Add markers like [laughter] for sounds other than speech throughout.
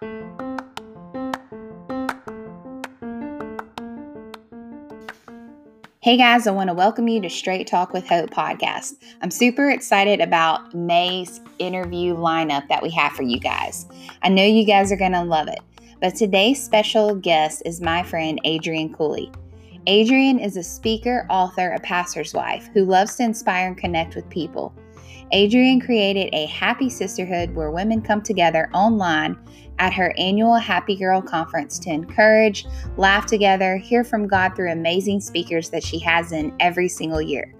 Hey guys, I want to welcome you to Straight Talk with Hope podcast. I'm super excited about May's interview lineup that we have for you guys. I know you guys are going to love it. But today's special guest is my friend Adrienne Cooley. Adrienne is a speaker, author, a pastor's wife who loves to inspire and connect with people. Adrienne created a happy sisterhood where women come together online at her annual Happy Girl conference to encourage, laugh together, hear from God through amazing speakers that she has in every single year.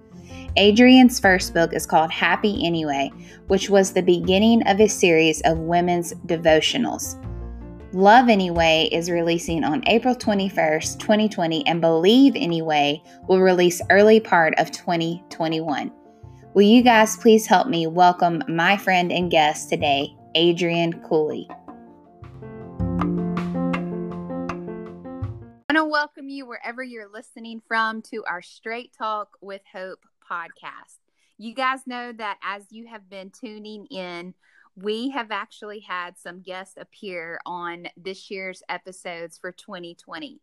Adrienne's first book is called Happy Anyway, which was the beginning of a series of women's devotionals. Love Anyway is releasing on April 21st, 2020, and Believe Anyway will release early part of 2021. Will you guys please help me welcome my friend and guest today, Adrienne Cooley? I want to welcome you wherever you're listening from to our Straight Talk with Hope podcast. You guys know that as you have been tuning in, we have actually had some guests appear on this year's episodes for 2020.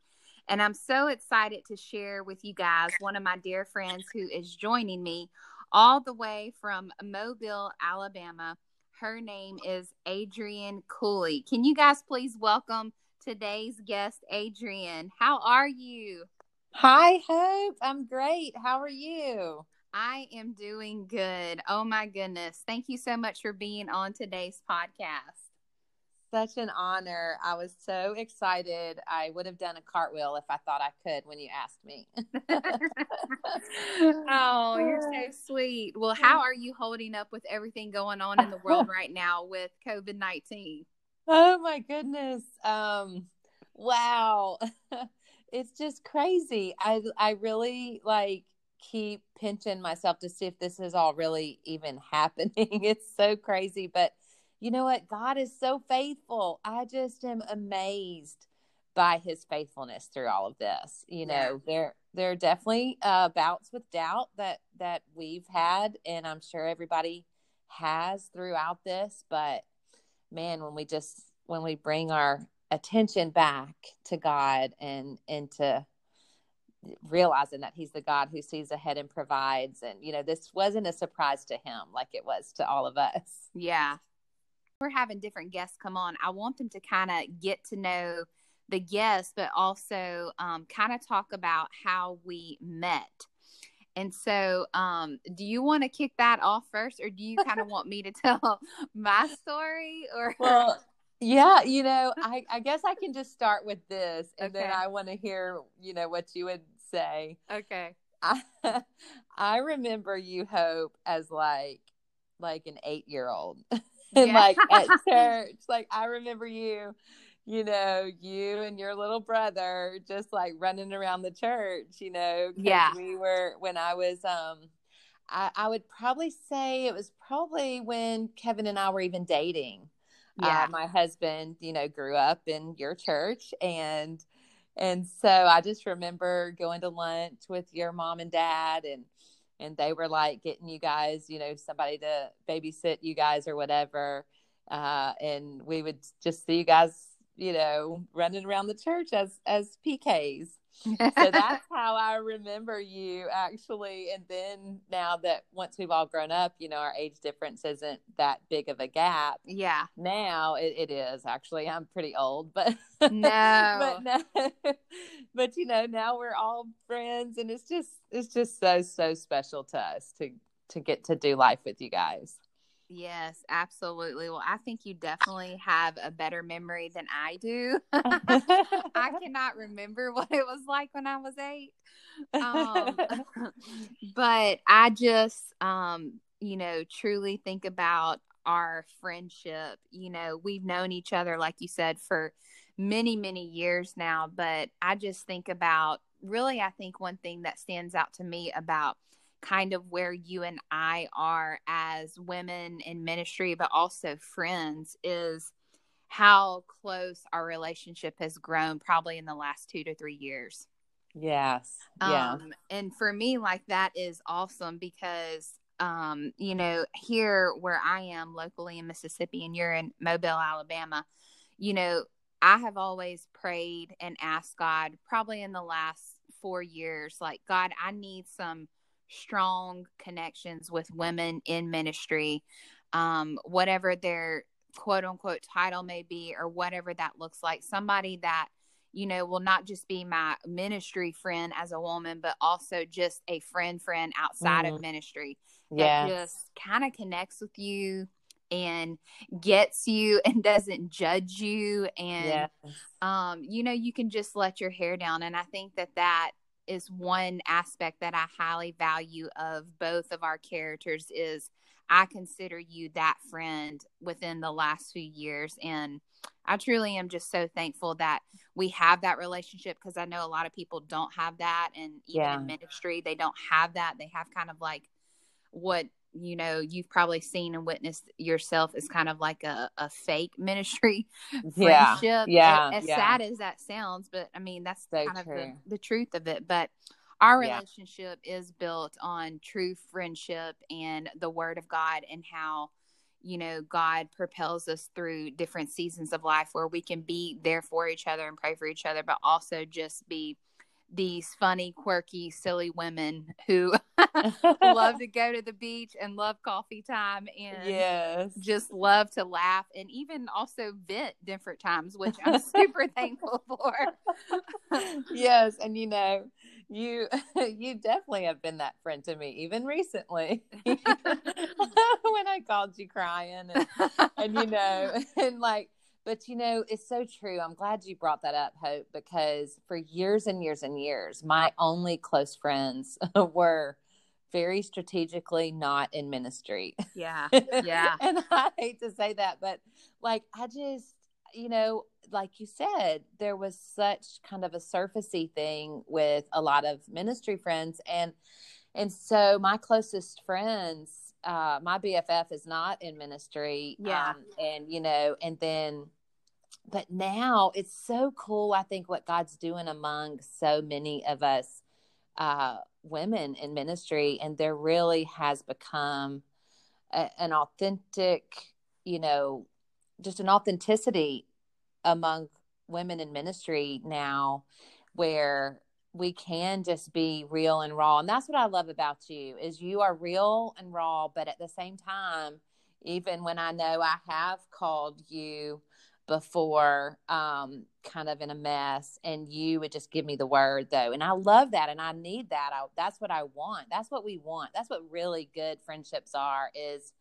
And I'm so excited to share with you guys one of my dear friends who is joining me all the way from Mobile, Alabama. Her name is Adrienne Cooley. Can you guys please welcome today's guest, Adrienne. How are you? Hi, Hope. I'm great. How are you? I am doing good. Oh my goodness. Thank you so much for being on today's podcast. Such an honor. I was so excited. I would have done a cartwheel if I thought I could when you asked me. [laughs] oh, you're so [laughs] sweet. Well, how are you holding up with everything going on in the world [laughs] right now with COVID 19? Oh my goodness. Um wow. it's just crazy. I I really like keep pinching myself to see if this is all really even happening. it's so crazy, but you know what? God is so faithful. I just am amazed by his faithfulness through all of this. You know, yeah. there there are definitely uh, bouts with doubt that that we've had, and I'm sure everybody has throughout this. But man, when we just when we bring our attention back to God and into realizing that he's the God who sees ahead and provides and you know this wasn't a surprise to him like it was to all of us. Yeah. We're having different guests come on. I want them to kind of get to know the guests but also um, kind of talk about how we met. And so, um, do you want to kick that off first, or do you kind of [laughs] want me to tell [laughs] my story? Or well, yeah, you know, [laughs] I, I guess I can just start with this, and okay. then I want to hear, you know, what you would say. Okay. I I remember you, Hope, as like like an eight year old, [laughs] and yeah. like at church. Like I remember you you know, you and your little brother just like running around the church, you know. Yeah. We were, when I was, um, I, I would probably say it was probably when Kevin and I were even dating. Yeah. Uh, my husband, you know, grew up in your church and, and so I just remember going to lunch with your mom and dad and, and they were like getting you guys, you know, somebody to babysit you guys or whatever. Uh, and we would just see you guys you know, running around the church as as PKs. So [laughs] that's how I remember you actually. And then now that once we've all grown up, you know, our age difference isn't that big of a gap. Yeah. Now it, it is actually. I'm pretty old, but no, [laughs] but no, [laughs] but you know, now we're all friends, and it's just it's just so so special to us to to get to do life with you guys. Yes, absolutely. Well, I think you definitely have a better memory than I do. [laughs] I [laughs] cannot remember what it was like when I was eight. Um, [laughs] but I just, um, you know, truly think about our friendship. You know, we've known each other, like you said, for many, many years now. But I just think about really, I think one thing that stands out to me about kind of where you and I are as women in ministry, but also friends, is how close our relationship has grown probably in the last two to three years. Yes. Yeah. Um, and for me, like that is awesome because, um, you know, here where I am locally in Mississippi and you're in Mobile, Alabama, you know, I have always prayed and asked God, probably in the last four years, like, God, I need some strong connections with women in ministry, um, whatever their quote unquote title may be, or whatever that looks like. Somebody that, you know, will not just be my ministry friend as a woman, but also just a friend friend outside mm-hmm. of ministry that just kind of connects with you and gets you [laughs] and doesn't judge you and yes. um you know you can just let your hair down and i think that that is one aspect that i highly value of both of our characters is i consider you that friend within the last few years and i truly am just so thankful that we have that relationship because i know a lot of people don't have that and even yeah. in ministry they don't have that they have kind of like what you know you've probably seen and witnessed yourself as kind of like a, a fake [laughs] ministry yeah. friendship yeah as, yeah. sad as that sounds but i mean that's so kind true. of the, the truth of it but our relationship yeah. is built on true friendship and the word of god and how you know god propels us through different seasons of life where we can be there for each other and pray for each other but also just be these funny, quirky, silly women who [laughs] love [laughs] to go to the beach and love coffee time and yes. just love to laugh and even also vent different times, which I'm [laughs] super thankful for. yes, and you know, you you definitely have been that friend to me even recently when I called you crying and, and you know and like but you know, it's so true. I'm glad you brought that up, Hope, because for years and years and years, my only close friends [laughs] were very strategically not in ministry. Yeah. [laughs] Yeah. and I hate to say that, but like I just, you know, like you said, there was such kind of a surfacey thing with a lot of ministry friends and and so my closest friends uh, my BFF is not in ministry. Yeah. Um, and, you know, and then but now it's so cool i think what god's doing among so many of us uh, women in ministry and there really has become a, an authentic you know just an authenticity among women in ministry now where we can just be real and raw. And that's what i love about you is you are real and raw but at the same time even when i know i have called you before um, kind of in a mess and you would just give me the word though. And i love that and i need that. I, that's what i want. That's what we want. That's what really good friendships are is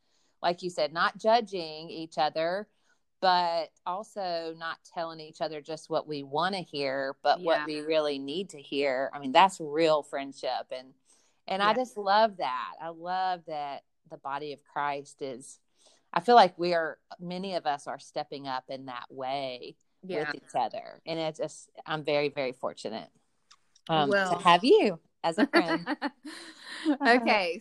like you said not judging each other but also not telling each other just what we want to hear but yeah. what we really need to hear. I mean that's real friendship and and yeah. i just love that. I love that the body of christ is I feel like we are many of us are stepping up in that way yeah. with each other, and it's just I'm very very fortunate um, well. to have you as a friend. [laughs] okay.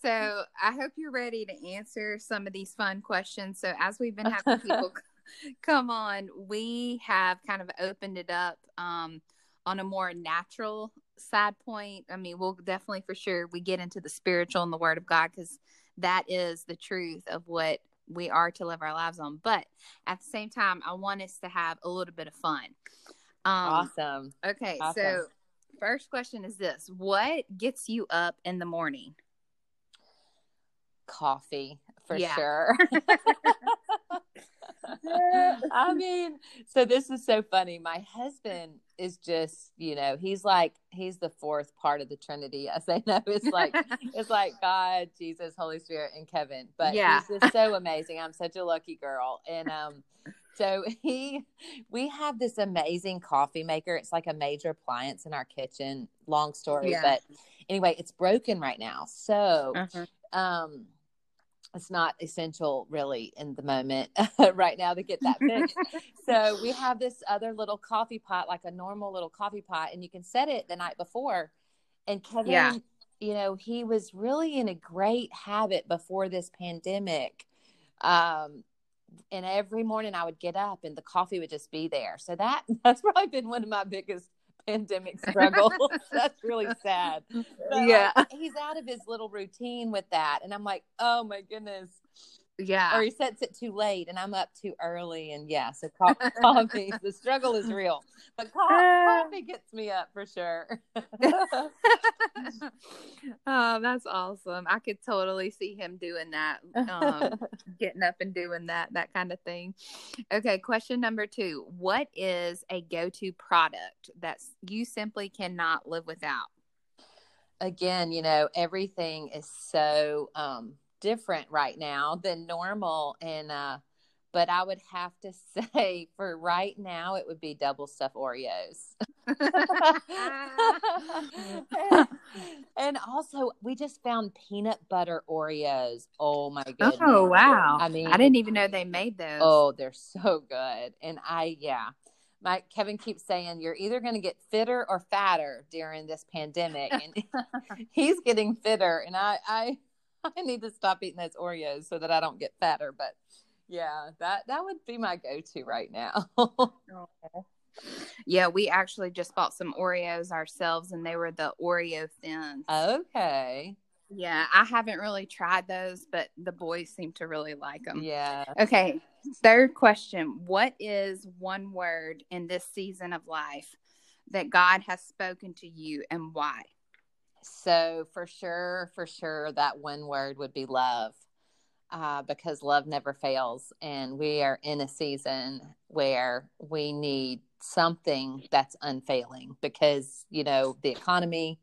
So I hope you're ready to answer some of these fun questions. So as we've been having people [laughs] [laughs] come on, we have kind of opened it up um, on a more natural side point. I mean, we'll definitely for sure we get into the spiritual and the Word of God because that is the truth of what we are to live our lives on. But at the same time, I want us to have a little bit of fun. Um, awesome. Okay, awesome. so first question is this: What gets you up in the morning? Coffee for yeah. sure. [laughs] [laughs] [laughs] I [laughs] mean, so this is so funny. My husband is just, you know, he's like he's the fourth part of the Trinity. I say [laughs] no, it's like it's like God, Jesus, Holy Spirit, and Kevin. But yeah. he's just so amazing. I'm such a lucky girl. And um so he we have this amazing coffee maker. It's like a major appliance in our kitchen. Long story, yeah. but anyway, it's broken right now. So uh-huh. um it's not essential really in the moment [laughs] right now to get that fixed. [laughs] so we have this other little coffee pot, like a normal little coffee pot, and you can set it the night before. And Kevin, yeah. you know, he was really in a great habit before this pandemic. Um, and every morning I would get up and the coffee would just be there. So that [laughs] that's probably been one of my biggest pandemic [laughs] struggles. [laughs] that's really sad. But yeah. Like, he's out of his little routine with that. And I'm like, oh my goodness. Yeah. Or he sets it too late and I'm up too early. And yeah, so co- [laughs] coffee, the struggle is real. But co- coffee gets me up for sure. [laughs] [laughs] oh, that's awesome. I could totally see him doing that. Um, getting up and doing that, that kind of thing. Okay, question number two. What is a go to product that you simply cannot live without? Again, you know, everything is so um, different right now than normal. And, uh, but I would have to [laughs] say for right now, it would be double stuffed Oreos. [laughs] [laughs] and also, we just found peanut butter Oreos. Oh my goodness! Oh wow! I mean, I didn't even know they made those. Oh, they're so good. And I, yeah, my Kevin keeps saying you're either going to get fitter or fatter during this pandemic, and he's getting fitter, and I, I, [laughs] I need to stop eating those Oreos so that I don't get fatter. But yeah, that that would be my go-to right now. [laughs] Yeah, we actually just bought some Oreos ourselves, and they were the Oreo thins. okay. Yeah, I haven't really tried those, but the boys seem to really like them. Yeah. Okay, third question. What is one word in this season of life that God has spoken to you and why? So for sure, for sure, that one word would be love. Uh, because love never fails. And we are in a season where we need something that's unfailing because, you know, the economy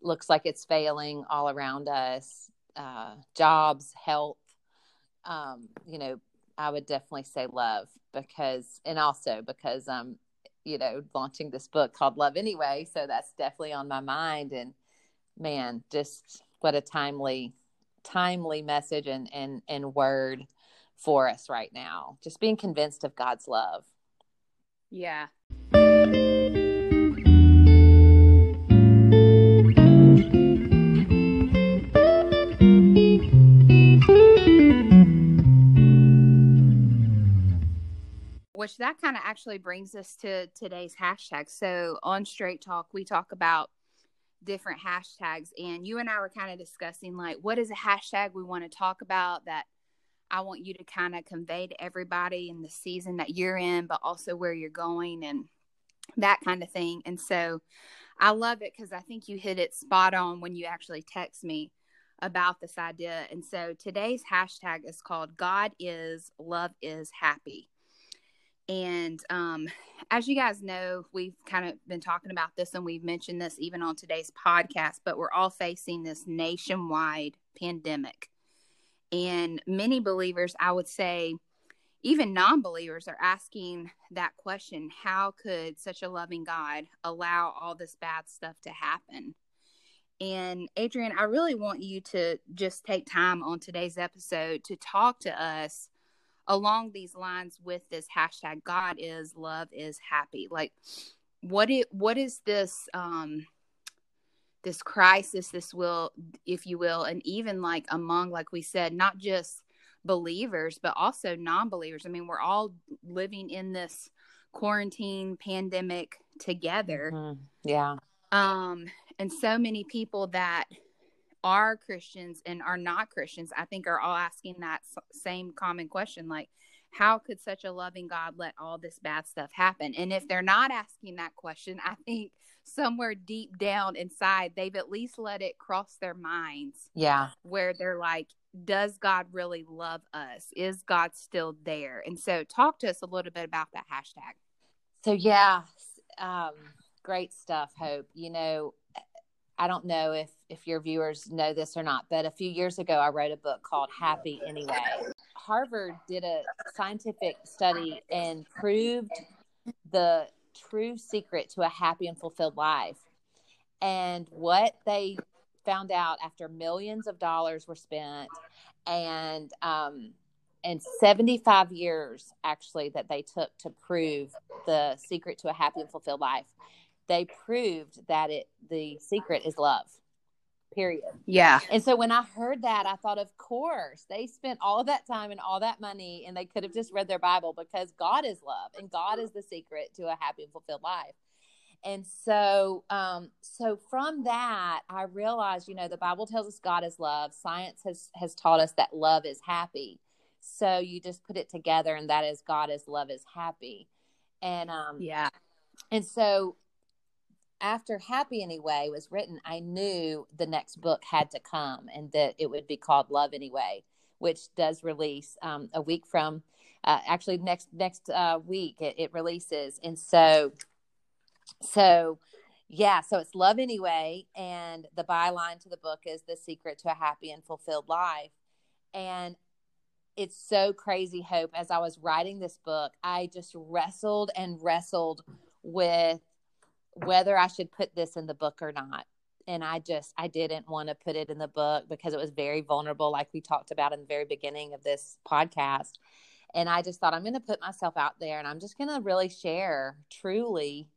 looks like it's failing all around us uh, jobs, health. Um, you know, I would definitely say love because, and also because I'm, you know, launching this book called Love Anyway. So that's definitely on my mind. And man, just what a timely timely message and and and word for us right now. Just being convinced of god's love. Yeah. Which that kind of actually brings us to today's hashtag. So on straight talk we talk about different hashtags and you and I were kind of discussing like what is a hashtag we want to talk about that I want you to kind of convey to everybody in the season that you're in but also where you're going and that kind of thing and so I love it cuz I think you hit it spot on when you actually text me about this idea and so today's hashtag is called God is love is happy and um, as you guys know, we've kind of been talking about this and we've mentioned this even on today's podcast, but we're all facing this nationwide pandemic. And many believers, I would say, even non believers, are asking that question how could such a loving God allow all this bad stuff to happen? And Adrienne, I really want you to just take time on today's episode to talk to us along these lines with this hashtag god is love is happy. Like what it what is this um this crisis this will if you will and even like among like we said not just believers but also non-believers. I mean we're all living in this quarantine pandemic together. Mm-hmm. yeah. Um and so many people that are Christians and are not Christians, I think are all asking that same common question like, how could such a loving God let all this bad stuff happen? And if they're not asking that question, I think somewhere deep down inside, they've at least let it cross their minds. Yeah. Where they're like, does God really love us? Is God still there? And so, talk to us a little bit about that hashtag. So, yeah, um, great stuff, Hope. You know, I don't know if if your viewers know this or not, but a few years ago I wrote a book called Happy Anyway. Harvard did a scientific study and proved the true secret to a happy and fulfilled life. And what they found out after millions of dollars were spent and um, and 75 years actually that they took to prove the secret to a happy and fulfilled life they proved that it the secret is love period. Yeah. And so when I heard that, I thought, of course, they spent all that time and all that money, and they could have just read their Bible because God is love and God is the secret to a happy and fulfilled life. And so, um, so from that, I realized, you know, the Bible tells us God is love. Science has has taught us that love is happy. So you just put it together, and that is God is love is happy. And um, yeah. And so after Happy Anyway was written, I knew the next book had to come and that it would be called Love Anyway, which does release um, a week from uh, actually next next uh, week it, it releases. And so, so yeah, so it's Love Anyway, and the byline to the book is The Secret to a Happy and Fulfilled Life. And it's so crazy, Hope. As I was writing this book, I just wrestled and wrestled with whether I should put this in the book or not. And I just, I didn't want to put it in the book because it was very vulnerable, like we talked about in the very beginning of this podcast. And I just thought, I'm going to put myself out there and I'm just going to really share truly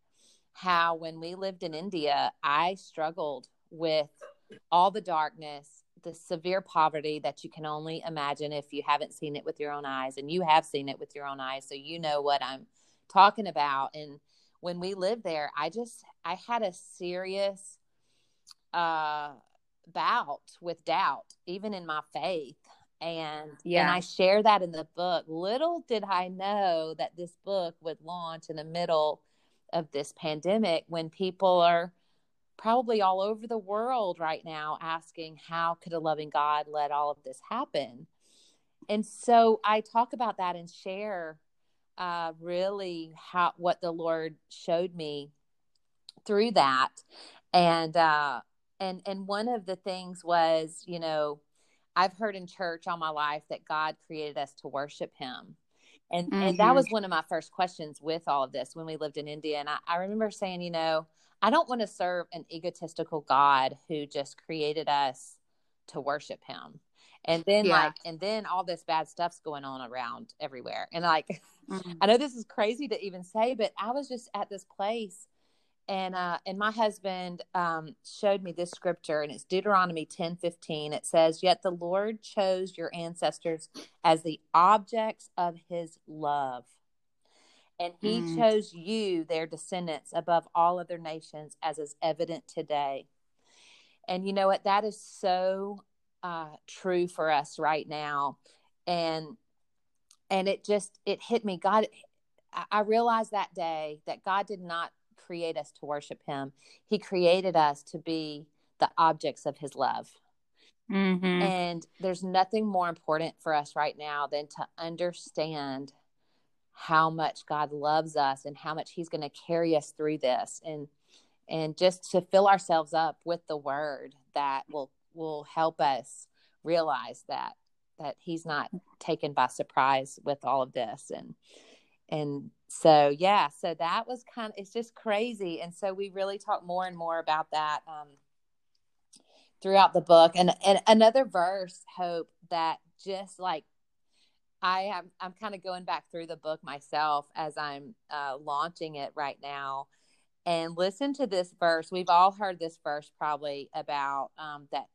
how when we lived in India, I struggled with all the darkness, the severe poverty that you can only imagine if you haven't seen it with your own eyes. And you have seen it with your own eyes. So you know what I'm talking about. And when we lived there, I just I had a serious uh bout with doubt, even in my faith. And yeah. and I share that in the book. Little did I know that this book would launch in the middle of this pandemic when people are probably all over the world right now asking how could a loving God let all of this happen? And so I talk about that and share uh, really how what the Lord showed me through that, and uh, and and one of the things was, you know, I've heard in church all my life that God created us to worship Him, and mm-hmm. and that mm-hmm. was one of my first questions with all of this when we lived in India, and I, I remember saying, you know, I don't want to serve an egotistical God who just created us to worship Him and then yeah. like and then all this bad stuff's going on around everywhere and like [laughs] mm-hmm. i know this is crazy to even say but i was just at this place and uh and my husband um showed me this scripture and it's deuteronomy 10 15 it says yet the lord chose your ancestors as the objects of his love and he mm. chose you their descendants above all other nations as is evident today and you know what that is so uh, true for us right now. And and it just it hit me. God i realized that day that god did not create us to worship him. He created us to be the objects of his love. Mm-hmm. and there's nothing more important for us right now than to understand how much god loves us and how much he's going to carry us through this. And and just to fill ourselves up with the word that will will help us realize that that he's not taken by surprise with all of this. And and so yeah so that was kind of it's just crazy. And so we really talk more and more about that um, throughout the book. And and another verse hope that just like i am i'm kind of going back through the book myself as i'm uh, launching it right now. And listen to this verse. We've all heard this verse probably about um, that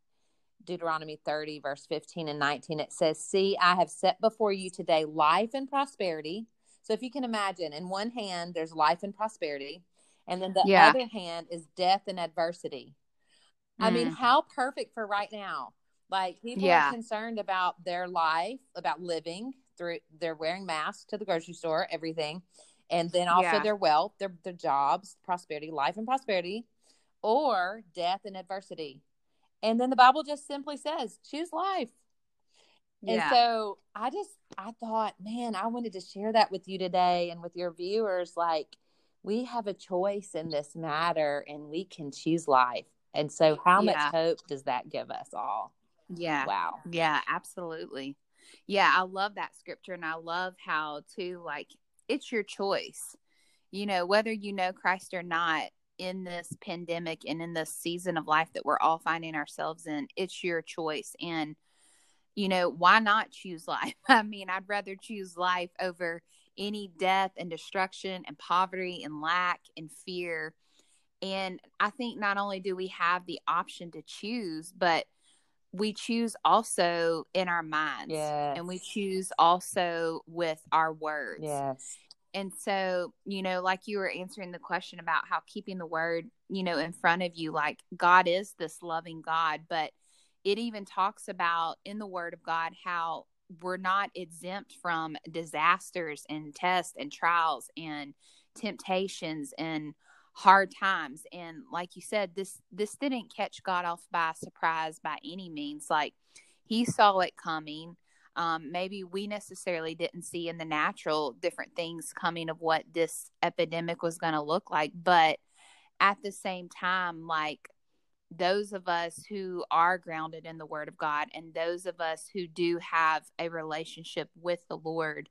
Deuteronomy 30, verse 15 and 19, it says, See, I have set before you today life and prosperity. So if you can imagine, in one hand, there's life and prosperity, and then the yeah. other hand is death and adversity. Mm. I mean, mm. how perfect for right now. Like people yeah. are concerned about their life, about living through they're wearing masks to the grocery store, everything. And then also yeah. their wealth, their their jobs, prosperity, life and prosperity, or death and adversity. And then the Bible just simply says, choose life. Yeah. And so I just, I thought, man, I wanted to share that with you today and with your viewers. Like, we have a choice in this matter and we can choose life. And so, how yeah. much hope does that give us all? Yeah. Wow. Yeah, absolutely. Yeah, I love that scripture. And I love how, too, like, it's your choice. You know, whether you know Christ or not, in this pandemic and in this season of life that we're all finding ourselves in, it's your choice. And, you know, why not choose [laughs] life? I mean, I'd rather choose life over any death and destruction and poverty and lack and fear. And I think not only do we have the option to choose, but we choose also in our minds. Yes. And we choose also with our words. Yes. And so, you know, like you were answering the question about how keeping the word, you know, in front of you, like God is this loving God, but it even talks about in the word of God how we're not exempt from disasters and tests and trials and temptations and hard times. And like you said this this didn't catch god off by surprise by any means. Like he saw it coming um, maybe we necessarily didn't see in the natural different things coming of what this epidemic was going to look like but at the same time like those of us who are grounded in the word of god and those of us who do have a relationship with the lord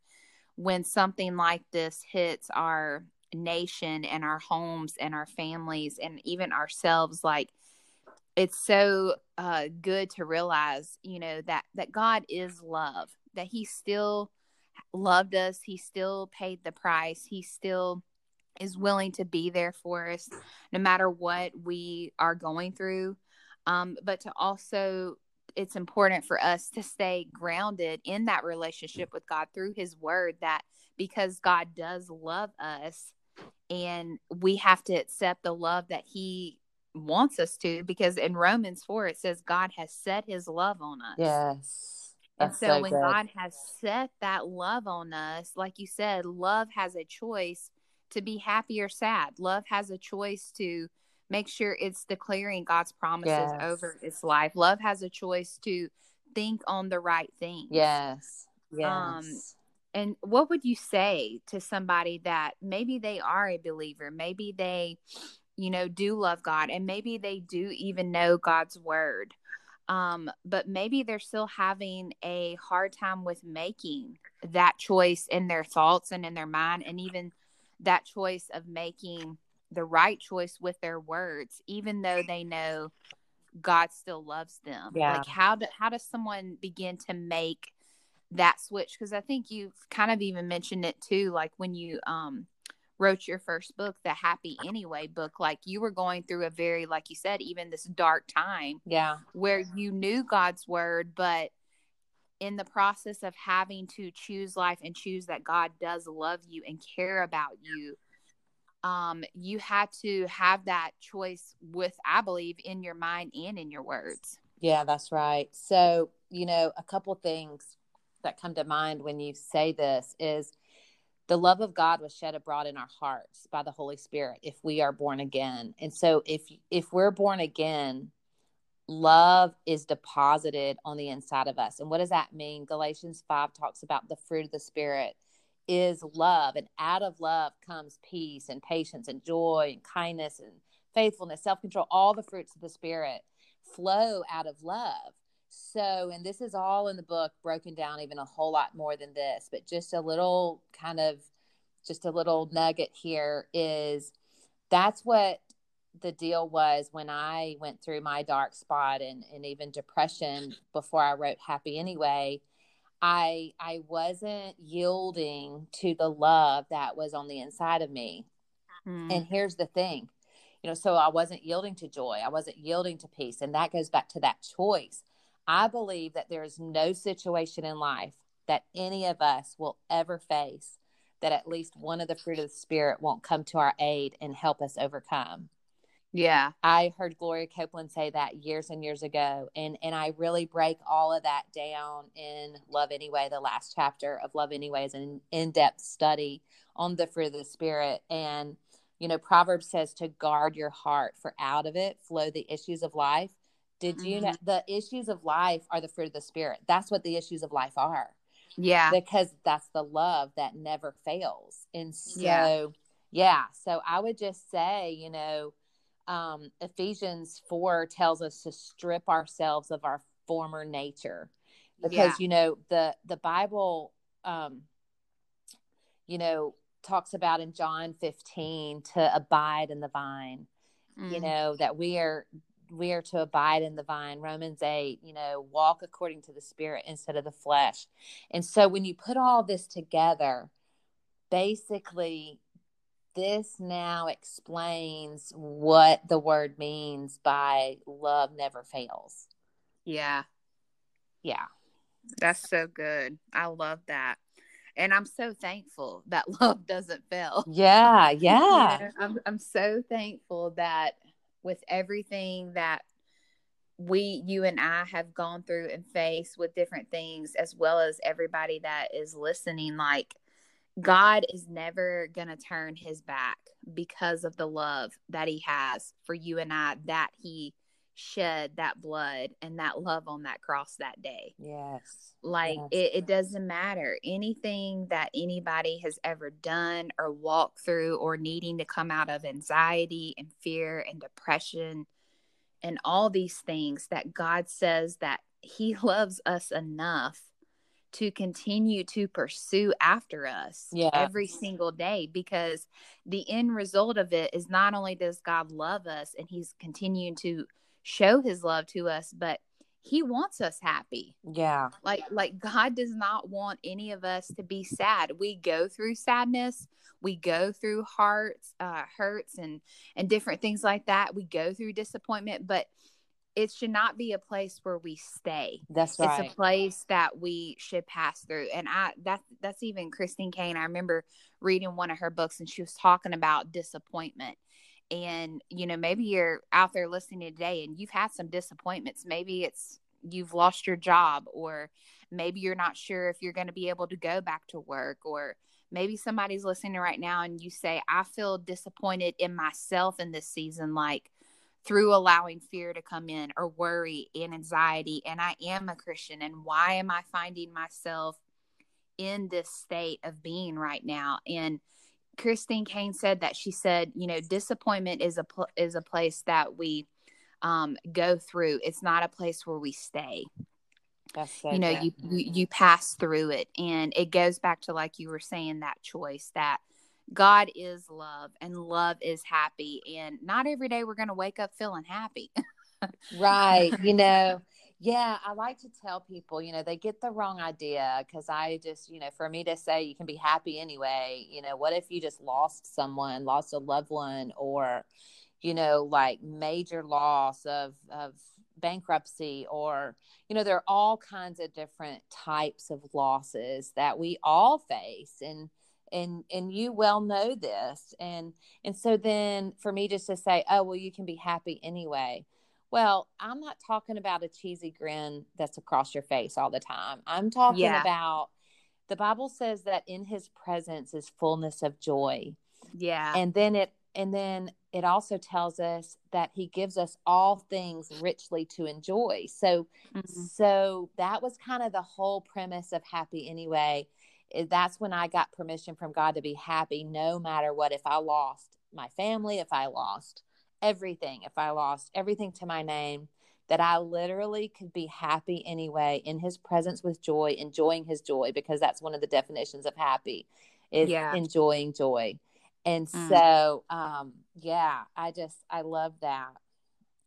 when something like this hits our nation and our homes and our families and even ourselves like it's so uh, good to realize you know that that god is love that he still loved us he still paid the price he still is willing to be there for us no matter what we are going through. Um, but to also it's important for us to stay grounded in that relationship with god through his word that because god does love us and we have to accept the love that he wants us to because in Romans 4 it says God has set his love on us. Yes. and so, so when good. God has set that love on us, like you said, love has a choice to be happy or sad. Love has a choice to make sure it's declaring God's promises yes. over its life. Love has a choice to think on the right things. Yes. Yes. Um, and what would you say to somebody that maybe they are a believer, maybe they, you know, do love God, and maybe they do even know God's word, um, but maybe they're still having a hard time with making that choice in their thoughts and in their mind, and even that choice of making the right choice with their words, even though they know God still loves them. Yeah. Like how do, how does someone begin to make that switch because i think you've kind of even mentioned it too like when you um wrote your first book the happy anyway book like you were going through a very like you said even this dark time yeah. where you knew god's word but in the process of having to choose life and choose that god does love you and care about you um you had to have that choice with i believe in your mind and in your words. Yeah that's right. So you know a couple things that come to mind when you say this is the love of God was shed abroad in our hearts by the Holy Spirit if we are born again. And so if if we're born again, love is deposited on the inside of us. And what does that mean? Galatians 5 talks about the fruit of the spirit is love and out of love comes peace and patience and joy and kindness and faithfulness, self-control, all the fruits of the spirit flow out of love. So, and this is all in the book, broken down even a whole lot more than this, but just a little kind of, just a little nugget here is that's what the deal was when I went through my dark spot and, and even depression before I wrote Happy Anyway. I I wasn't yielding to the love that was on the inside of me. Mm. And here's the thing. You know, so I wasn't yielding to joy. I wasn't yielding to peace. And that goes back to that choice. I believe that there is no situation in life that any of us will ever face that at least one of the fruit of the spirit won't come to our aid and help us overcome. Yeah. I heard Gloria Copeland say that years and years ago and and I really break all of that down in Love Anyway, the last chapter of Love Anyway is an in-depth study on the fruit of the spirit and you know Proverbs says to guard your heart for out of it flow the issues of life. Did you mm-hmm. know the issues of life are the fruit of the spirit? That's what the issues of life are. Yeah. Because that's the love that never fails. And so, yeah. yeah. So I would just say, you know, um, Ephesians 4 tells us to strip ourselves of our former nature because, yeah. you know, the, the Bible, um, you know, talks about in John 15 to abide in the vine, mm. you know, that we are we are to abide in the vine romans 8 you know walk according to the spirit instead of the flesh and so when you put all this together basically this now explains what the word means by love never fails. Yeah. Yeah. That's so good. I love that. And I'm so thankful that [laughs] love doesn't fail. Yeah, [laughs] yeah. I'm I'm so thankful that with everything that we you and I have gone through and faced with different things as well as everybody that is listening like God is never going to turn his back because of the love that he has for you and I that he shed that blood and that love on that cross that day. Yes. Like yes. It, it doesn't matter anything that anybody has ever done or walked through or needing to come out of anxiety and fear and depression and all these things that God says that he [laughs] loves us enough to continue to pursue after us yeah. every single day because the end result of it is not only does God love us and he's continuing to show his love to us but he wants us happy. Yeah. Like like god does not want any of us to be sad. We go through sadness. We go through hearts uh hurts and and different things like that. We go through disappointment but it should not be a place where we stay. That's right it's a place that we should pass through. And i that's that's even christine Caine. i remember reading one of her books and she was talking about disappointment and you know maybe you're out there listening today and you've had some disappointments. Maybe it's you've lost your job or maybe you're not sure if you're going to be able to go back to work or maybe somebody's listening right now and you say i feel disappointed in myself in this season like through allowing fear to come in or worry and anxiety and i am a christian and why am i finding myself in this state of being right now? And Christine Caine said that she said, you know, disappointment is a pl- is a place that we um, go through. It's not a place where we stay. That's so you know, you, you you pass through it, and it goes back to like you were saying that choice that God is love and love is happy, and not every day we're going to wake up feeling happy. [laughs] right. You know, yeah, I like to tell people, you know, they get the wrong idea because I just, you know, for me to say you can be happy anyway, you know, what if you just lost someone, lost a loved one, or, you know, like major loss of, of bankruptcy, or, you know, there are all kinds of different types of losses that we all face. And, and and you well know this and and so then for me just to say oh well you can be happy anyway well, I'm not talking about a cheesy grin that's across your face all the time. I'm talking Yeah. about the Bible says that in his presence is fullness of joy. yeah, And then it and then it also tells us that he gives us all things richly to enjoy. So Mhm. so that was kind of the whole premise of happy anyway. That's when I got permission from God to be happy no matter what if I lost my family, if I lost everything, if I lost everything to my name, that I literally could be happy anyway in his presence with joy, enjoying his joy, because that's one of the definitions of happy is Yeah. enjoying joy. And Mm. so, um, yeah, I just, I love that.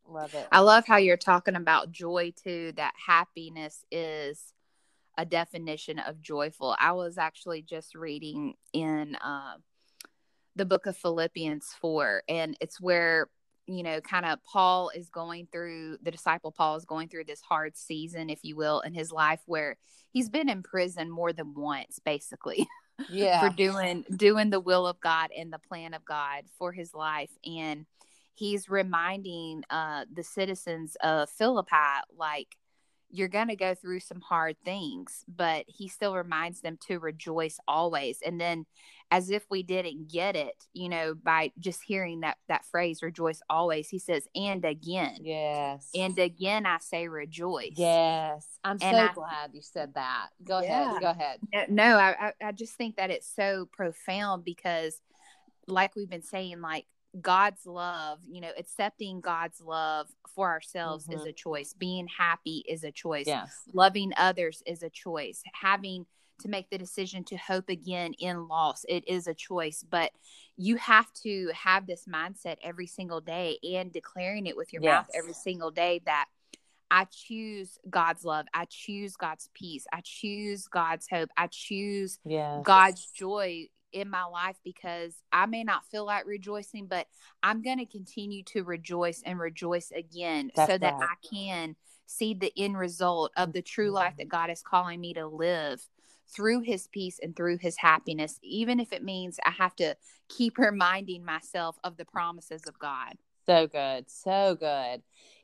Love it. I love how you're talking about joy too, that happiness is a definition of joyful. I was actually just reading in uh, the book of Philippians 4, and it's where, you know, kind of Paul is going through, the disciple Paul is going through this hard season, if you will, in his life where he's been in prison more than once, basically. [laughs] yeah. for doing doing the will of God and the plan of God for his life and he's reminding uh the citizens of Philippi like you're going to go through some hard things but he still reminds them to rejoice always and then as if we didn't get it you know by just hearing that that phrase rejoice always he says and again yes. and again I say rejoice yes. I'm so I- glad you said that. Go Yeah. ahead. Go ahead. No, I I just think that it's so profound because, like we've been saying, like God's love, you know, accepting God's love for ourselves is Mhm. a choice. Being happy is a choice. Yes. Loving others is a choice. Having to make the decision to hope again in loss, it is a choice. But you have to have this mindset every single day and declaring it with your mouth every single day that I choose God's love. I choose God's peace. I choose God's hope. I choose Yes. God's joy in my life because I may not feel like rejoicing, but I'm going to continue to rejoice and rejoice again That's so that right. I can see the end result of the true life that mm-hmm. God is calling me to live through his peace and through his happiness, even if it means I have to keep [laughs] reminding myself of the promises of God. So good. So good.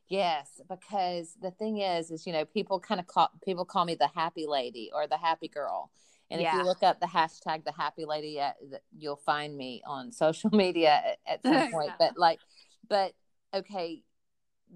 Yes, because the thing is, is you know, people kind of call people call me the happy lady or the happy girl, and if you look up the hashtag the happy lady, uh, you'll find me on [laughs] social media at, at some [laughs] point. Yeah. But like, but okay,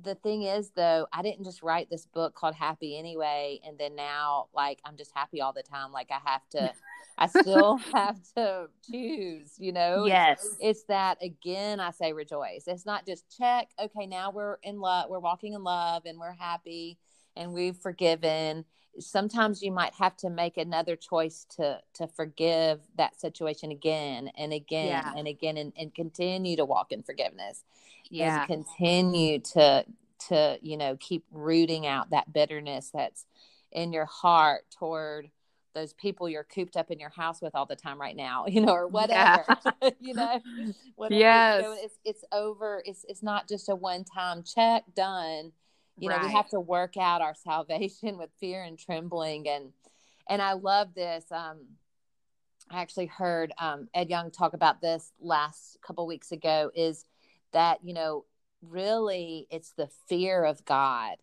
the thing is though, I didn't just write this book called Happy anyway, and then now like I'm just happy all the time. Like I have to, I [laughs] still have to choose. You know, It's- Yes. it's that again i say rejoice it's not just check okay now we're in love we're walking in love and we're happy and we've forgiven sometimes you might have to make another choice to to forgive that situation again and again Yeah. and again and, and continue to walk in forgiveness Yeah. continue to to you know keep rooting out that bitterness that's in your heart toward those people you're cooped up in your house with all the time right now [laughs] you know or Yeah. whatever [laughs] you know [laughs] whatever Yes. it's it's over it's it's not just a one time check done you know we have to work out our [laughs] salvation with fear and trembling and and i love this um i actually heard um ed young talk about this last couple weeks ago is that you know really it's the fear of god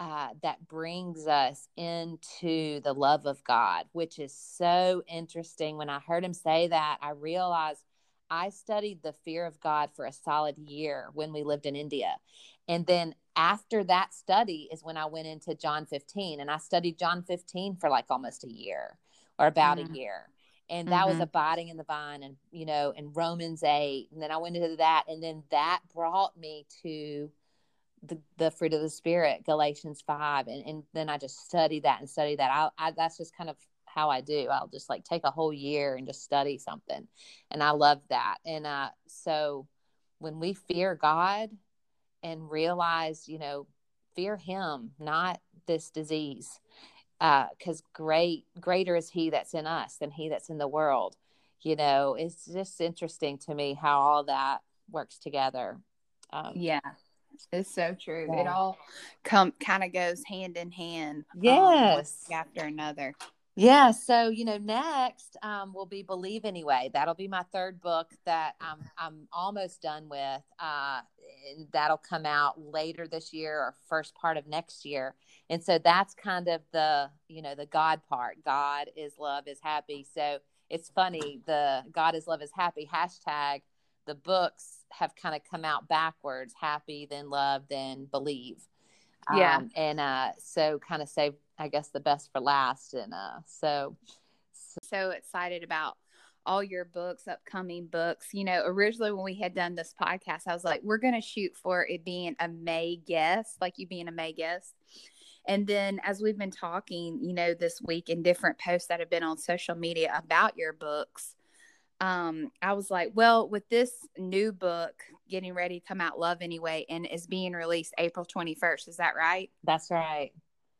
uh, that brings us into the love of God, which is so interesting. When I heard him say that, I realized I studied the fear of God for a solid year when we lived in India. And then after that study is when I went into John 15 and I studied John 15 for like almost a year or about Mm. a year. And that was Mhm. abiding in the vine and, you know, in Romans 8. And then I went into that. And then that brought me to the, the fruit of the spirit galatians 5 and, and then i just study that and study that I, I that's just kind of how i do i'll just like take a whole year and just study something and i love that and uh so when we fear god and realize you know fear him not this disease because great greater is he that's in us than he that's in the world you know it's just interesting to me how all that works together um, Yeah. It's so true. It all come kind of goes hand in hand. um, Yes. thing after another. Yeah. So, you know, next um, will be Believe Anyway. That'll be my third book that I'm, I'm almost done with. Uh, and that'll come out later this year or first part of next year. And so that's kind of the, you know, the God part. God is love is happy. So it's funny. The God is love is happy hashtag, the books have kind of come out backwards happy, then love, then believe. Yeah. Um, and uh, so kind of save, I guess, the best for last. And uh, so, So excited about all your books, upcoming books. You know, originally when we had done this podcast, I was like, we're going to shoot for it being a May guest, like you being a May guest. And then as we've been talking, you know, this week in different posts that have been on social media about your books, um, I was like, well, with this new book getting ready to come out, Love Anyway, and is being released April 21st, is that right? that's right.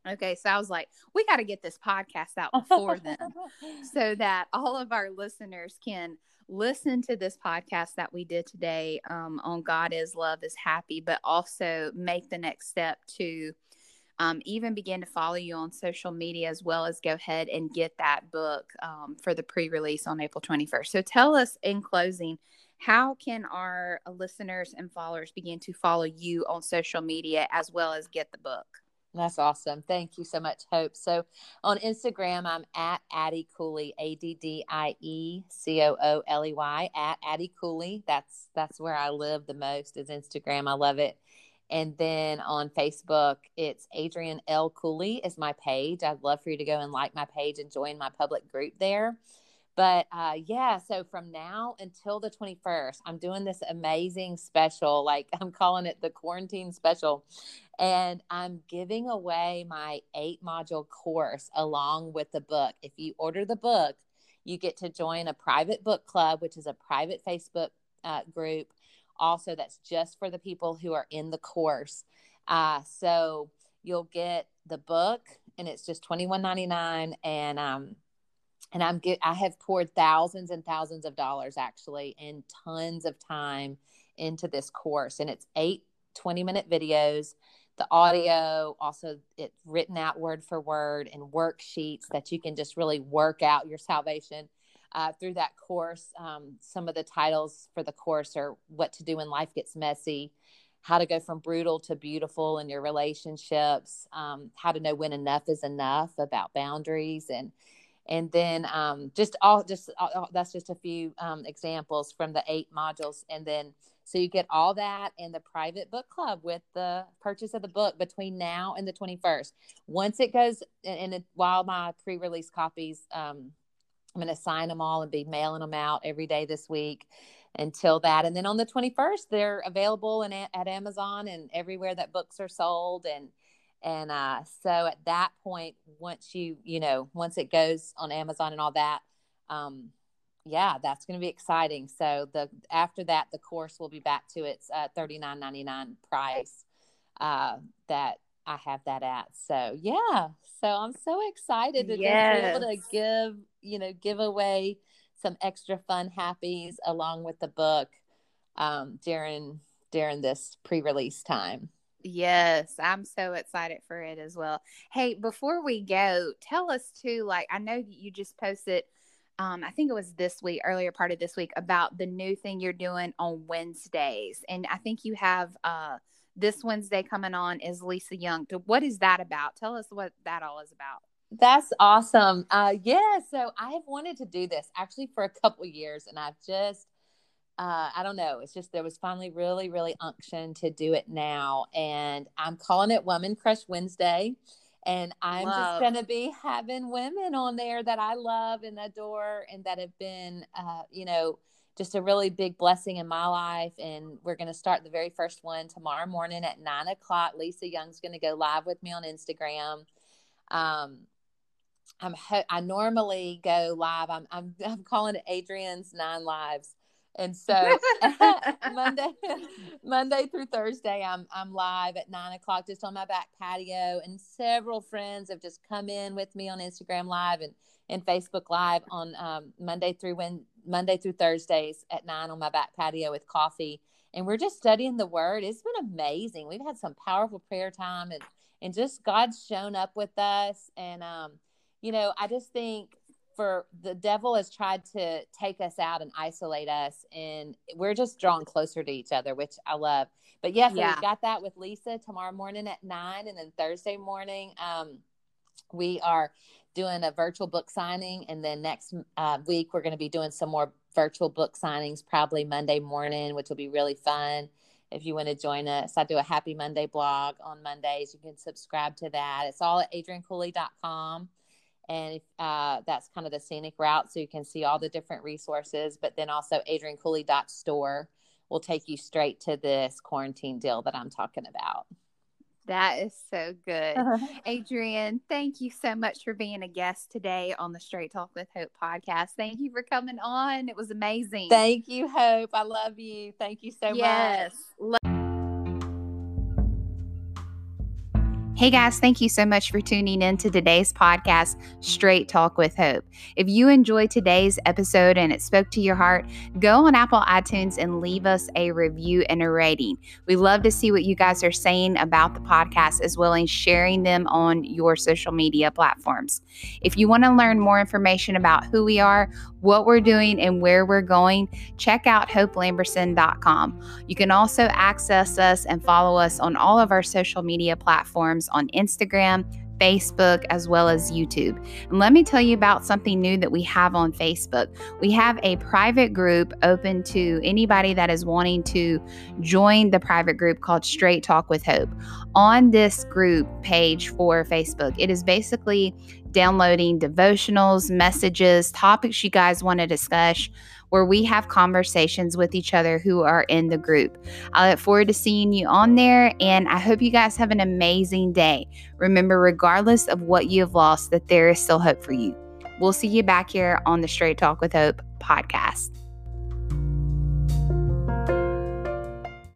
Okay. So I was like, we got to get this podcast out before then [laughs] so that all of our listeners can listen to this podcast that we did today um, on God is Love is Happy, but also make the next step to um, even begin to follow you on social media as well as go ahead and get that book um, for the pre release on April 21st. So tell us in closing. How can our listeners and followers begin to follow you on social media as well as get the book? That's awesome. Thank you so much, Hope. So on Instagram, I'm at Addie Cooley, A D D I E C O O L E Y, at Addie Cooley. That's that's where I live the most is Instagram. I love it. And then on Facebook, it's Adrienne L. Cooley is my page. I'd love for you to go and like my page and join my public group there. But uh, yeah, so from now until the 21st, I'm doing this amazing special. Like [laughs] I'm calling it the quarantine special. And I'm giving away my eight module course along with the book. If you order the book, you get to join a private book club, which is a private Facebook uh, group. Also, that's just for the people who are in the course. Uh, so you'll get the book, and it's just twenty one ninety nine, and um, and I'm get, I have poured thousands and thousands of dollars actually and tons of time into this course. And it's eight 20 minute videos, the audio, also it's written out word for word and worksheets that you can just really work out your salvation. Uh, through that course, um, some of the titles for the course are What to Do When Life Gets Messy, How to Go from Brutal to Beautiful in Your Relationships, um, How to Know When Enough is Enough about boundaries, and and then um, just all just all, that's just a few um, examples from the eight modules. And then so you get all that in the private book club with the purchase of the book between now and the 21st once it goes and, and while my pre-release copies um, i'm going to sign them all and be mailing them out every day this week until that. And then on the 21st they're available in, at amazon and everywhere that books are sold. And and uh, so at that point once you you know once it goes on amazon and all that um, yeah that's going to be exciting. So the after that the course will be back to its uh, 39.99 price uh, that i have that at. So yeah. So i'm so excited to yes. be able to give you know give away some extra fun happies along with the book um, during during this pre-release time Yes, I'm so excited for it as well. Hey, before we go, tell us too, like I know you just posted um, I think it was this week, earlier part of this week, about the new thing you're doing on Wednesdays. And I think you have uh this Wednesday coming on is Lisa Young. What is that about? Tell us what that all is about. That's awesome. Uh yeah, so I have wanted to do this actually for a couple years and I've just uh, I don't know. It's just there was finally really, really unction to do it now. And I'm calling it Woman Crush Wednesday. And I'm love. just going to be having women on there that I love and adore and that have been, uh, you know, just a really big blessing in my life. And we're going to start the very first one tomorrow morning at nine o'clock. Lisa Young's going to go live with me on Instagram. Um, I'm I normally go live. I'm I'm [laughs] I'm calling it Adrienne's Nine Lives and so [laughs] Monday, [laughs] [laughs] Monday through Thursday, I'm I'm live at nine o'clock just on my back patio, and several friends have just come in with me on Instagram Live and and Facebook Live on um, Monday through when Monday through Thursdays at nine on my back patio with coffee, and we're just studying the Word. It's been amazing. We've had some powerful prayer time, and and just God's shown up with us, and um, you know, I just think for the devil has tried to take us out and isolate us and we're just drawn closer to each other which i love. But yes yeah, so we got that with lisa tomorrow morning at nine and then thursday morning um, we are doing a virtual book signing and then next uh, week we're going to be doing some more virtual book signings probably monday morning which will be really fun. If you want to join us i do a happy monday blog on mondays. You can subscribe to that. It's all at adriennecooley.com and uh, that's kind of the scenic route so you can see all the different resources but then also adriennecooley.store will take you straight to this quarantine deal that i'm talking about that is so good. [laughs] Adrienne, thank you so much for being a guest today on the Straight Talk with Hope podcast. Thank you for coming on. It was amazing. Thank you, Hope. I love you. Thank you so yes. much. Hey guys, thank you so much for tuning in to today's podcast, Straight Talk with Hope. If you enjoyed today's episode and it spoke to your heart, go on Apple iTunes and leave us a review and a rating. We love to see what you guys are saying about the podcast as well as sharing them on your social media platforms. If you want to learn more information about who we are, what we're doing, and where we're going, check out hopelamberson.com. You can also access us and follow us on all of our social media platforms on Instagram, Facebook, as well as YouTube. And let me tell you about something new that we have on Facebook. We have a private group open to anybody that is wanting to join the private group called Straight Talk with Hope. On this group page for Facebook, it is basically downloading devotionals, messages, topics you guys want to discuss where we have conversations with each other who are in the group. I look forward to seeing you on there, and I hope you guys have an amazing day. Remember, regardless of what you have lost, that there is still hope for you. We'll see you back here on the Straight Talk with Hope podcast.